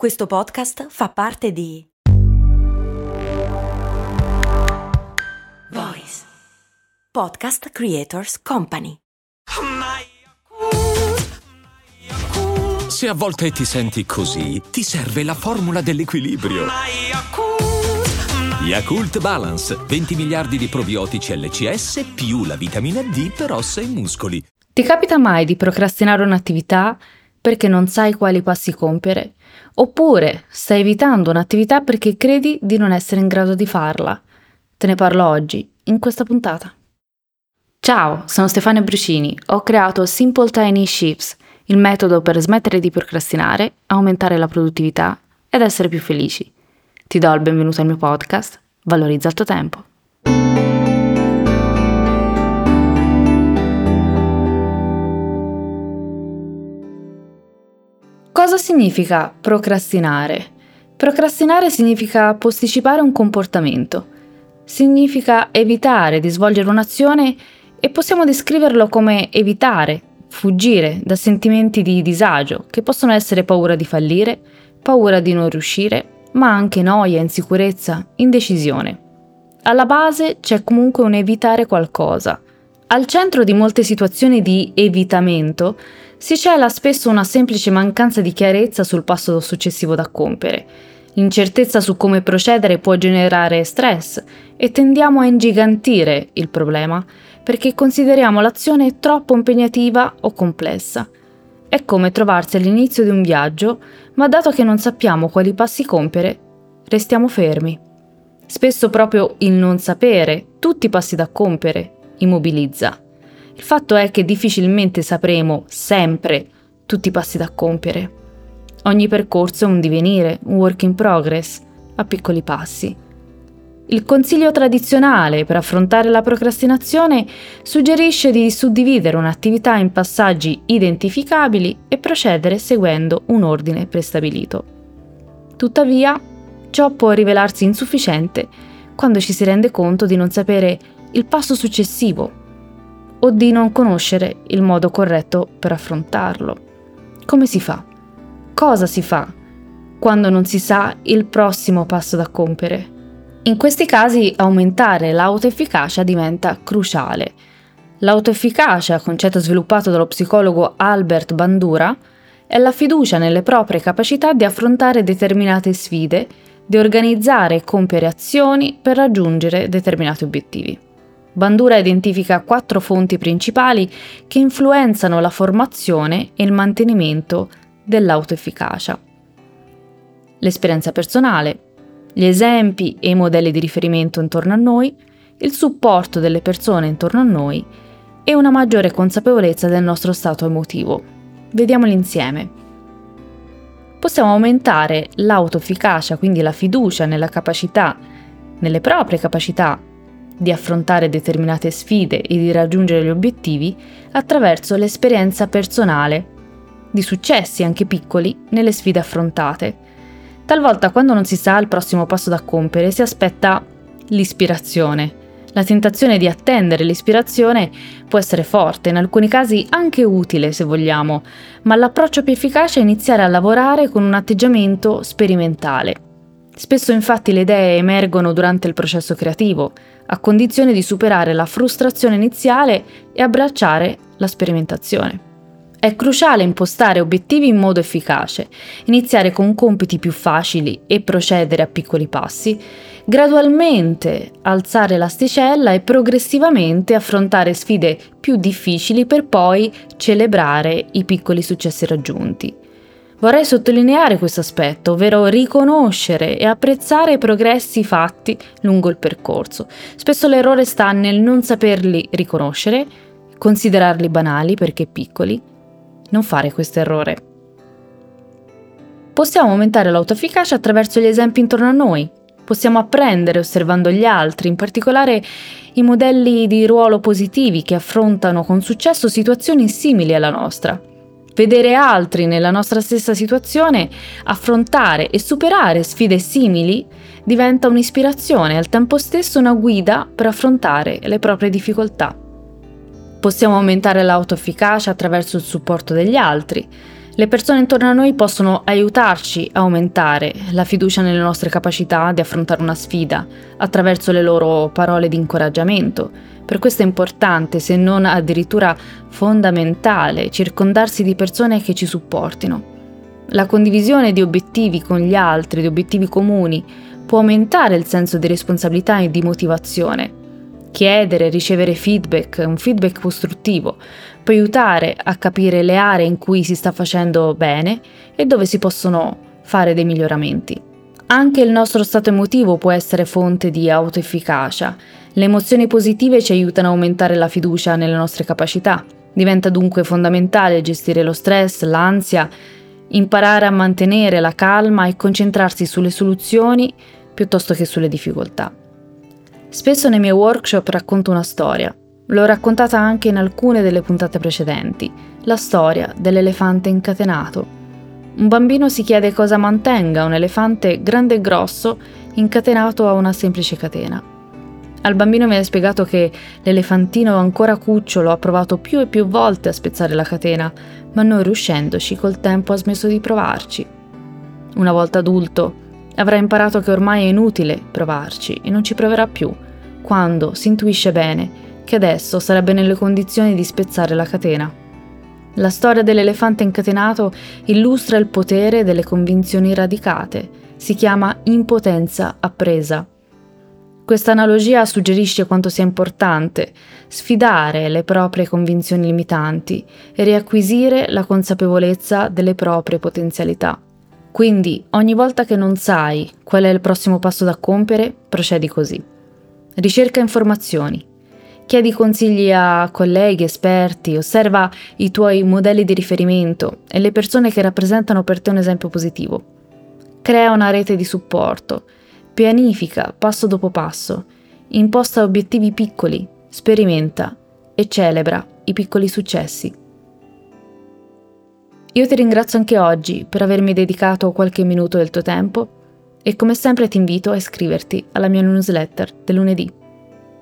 Questo podcast fa parte di Voice Podcast Creators Company. Se a volte ti senti così, ti serve la formula dell'equilibrio. Yakult Balance, 20 miliardi di probiotici LCS più la vitamina D per ossa e muscoli. Ti capita mai di procrastinare un'attività perché non sai quali passi compiere? Oppure stai evitando un'attività perché credi di non essere in grado di farla? Te ne parlo oggi, in questa puntata. Ciao, sono Stefania Brucini. Ho creato Simple Tiny Shifts, il metodo per smettere di procrastinare, aumentare la produttività ed essere più felici. Ti do il benvenuto al mio podcast, Valorizza il tuo tempo. Cosa significa procrastinare? Procrastinare significa posticipare un comportamento, significa evitare di svolgere un'azione e possiamo descriverlo come evitare, fuggire da sentimenti di disagio che possono essere paura di fallire, paura di non riuscire, ma anche noia, insicurezza, indecisione. Alla base c'è comunque un evitare qualcosa. Al centro di molte situazioni di evitamento si cela spesso una semplice mancanza di chiarezza sul passo successivo da compiere. L'incertezza su come procedere può generare stress e tendiamo a ingigantire il problema perché consideriamo l'azione troppo impegnativa o complessa. È come trovarsi all'inizio di un viaggio, ma dato che non sappiamo quali passi compiere, restiamo fermi. Spesso proprio il non sapere tutti i passi da compiere immobilizza. Il fatto è che difficilmente sapremo sempre tutti i passi da compiere. Ogni percorso è un divenire, un work in progress, a piccoli passi. Il consiglio tradizionale per affrontare la procrastinazione suggerisce di suddividere un'attività in passaggi identificabili e procedere seguendo un ordine prestabilito. Tuttavia, ciò può rivelarsi insufficiente quando ci si rende conto di non sapere il passo successivo o di non conoscere il modo corretto per affrontarlo. Come si fa? Cosa si fa quando non si sa il prossimo passo da compiere? In questi casi aumentare l'autoefficacia diventa cruciale. L'autoefficacia, concetto sviluppato dallo psicologo Albert Bandura, è la fiducia nelle proprie capacità di affrontare determinate sfide, di organizzare e compiere azioni per raggiungere determinati obiettivi. Bandura identifica quattro fonti principali che influenzano la formazione e il mantenimento dell'autoefficacia. L'esperienza personale, gli esempi e i modelli di riferimento intorno a noi, il supporto delle persone intorno a noi e una maggiore consapevolezza del nostro stato emotivo. Vediamoli insieme. Possiamo aumentare l'autoefficacia, quindi la fiducia nella capacità, nelle proprie capacità di affrontare determinate sfide e di raggiungere gli obiettivi attraverso l'esperienza personale di successi anche piccoli nelle sfide affrontate. Talvolta quando non si sa il prossimo passo da compiere si aspetta l'ispirazione. La tentazione di attendere l'ispirazione può essere forte, in alcuni casi anche utile se vogliamo, ma l'approccio più efficace è iniziare a lavorare con un atteggiamento sperimentale. Spesso infatti le idee emergono durante il processo creativo, a condizione di superare la frustrazione iniziale e abbracciare la sperimentazione. È cruciale impostare obiettivi in modo efficace, iniziare con compiti più facili e procedere a piccoli passi, gradualmente alzare l'asticella e progressivamente affrontare sfide più difficili per poi celebrare i piccoli successi raggiunti. Vorrei sottolineare questo aspetto, ovvero riconoscere e apprezzare i progressi fatti lungo il percorso. Spesso l'errore sta nel non saperli riconoscere, considerarli banali perché piccoli. Non fare questo errore. Possiamo aumentare l'autoefficacia attraverso gli esempi intorno a noi. Possiamo apprendere osservando gli altri, in particolare i modelli di ruolo positivi che affrontano con successo situazioni simili alla nostra. Vedere altri nella nostra stessa situazione affrontare e superare sfide simili diventa un'ispirazione e al tempo stesso una guida per affrontare le proprie difficoltà. Possiamo aumentare l'autoefficacia attraverso il supporto degli altri. Le persone intorno a noi possono aiutarci a aumentare la fiducia nelle nostre capacità di affrontare una sfida attraverso le loro parole di incoraggiamento. Per questo è importante, se non addirittura fondamentale, circondarsi di persone che ci supportino. La condivisione di obiettivi con gli altri, di obiettivi comuni, può aumentare il senso di responsabilità e di motivazione. Chiedere, ricevere feedback, un feedback costruttivo, può aiutare a capire le aree in cui si sta facendo bene e dove si possono fare dei miglioramenti. Anche il nostro stato emotivo può essere fonte di autoefficacia. Le emozioni positive ci aiutano a aumentare la fiducia nelle nostre capacità. Diventa dunque fondamentale gestire lo stress, l'ansia, imparare a mantenere la calma e concentrarsi sulle soluzioni piuttosto che sulle difficoltà. Spesso nei miei workshop racconto una storia. L'ho raccontata anche in alcune delle puntate precedenti, la storia dell'elefante incatenato. Un bambino si chiede cosa mantenga un elefante grande e grosso incatenato a una semplice catena. Al bambino viene spiegato che l'elefantino ancora cucciolo ha provato più e più volte a spezzare la catena, ma non riuscendoci col tempo ha smesso di provarci. Una volta adulto, avrà imparato che ormai è inutile provarci e non ci proverà più, quando si intuisce bene che adesso sarebbe nelle condizioni di spezzare la catena. La storia dell'elefante incatenato illustra il potere delle convinzioni radicate, si chiama impotenza appresa. Questa analogia suggerisce quanto sia importante sfidare le proprie convinzioni limitanti e riacquisire la consapevolezza delle proprie potenzialità. Quindi, ogni volta che non sai qual è il prossimo passo da compiere, procedi così. Ricerca informazioni. Chiedi consigli a colleghi, esperti, osserva i tuoi modelli di riferimento e le persone che rappresentano per te un esempio positivo. Crea una rete di supporto, pianifica passo dopo passo, imposta obiettivi piccoli, sperimenta e celebra i piccoli successi. Io ti ringrazio anche oggi per avermi dedicato qualche minuto del tuo tempo e come sempre ti invito a iscriverti alla mia newsletter del lunedì.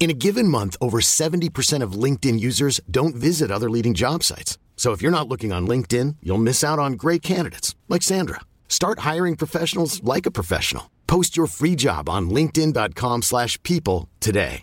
In a given month, over 70% of LinkedIn users don't visit other leading job sites. So if you're not looking on LinkedIn, you'll miss out on great candidates like Sandra. Start hiring professionals like a professional. Post your free job on linkedin.com/people today.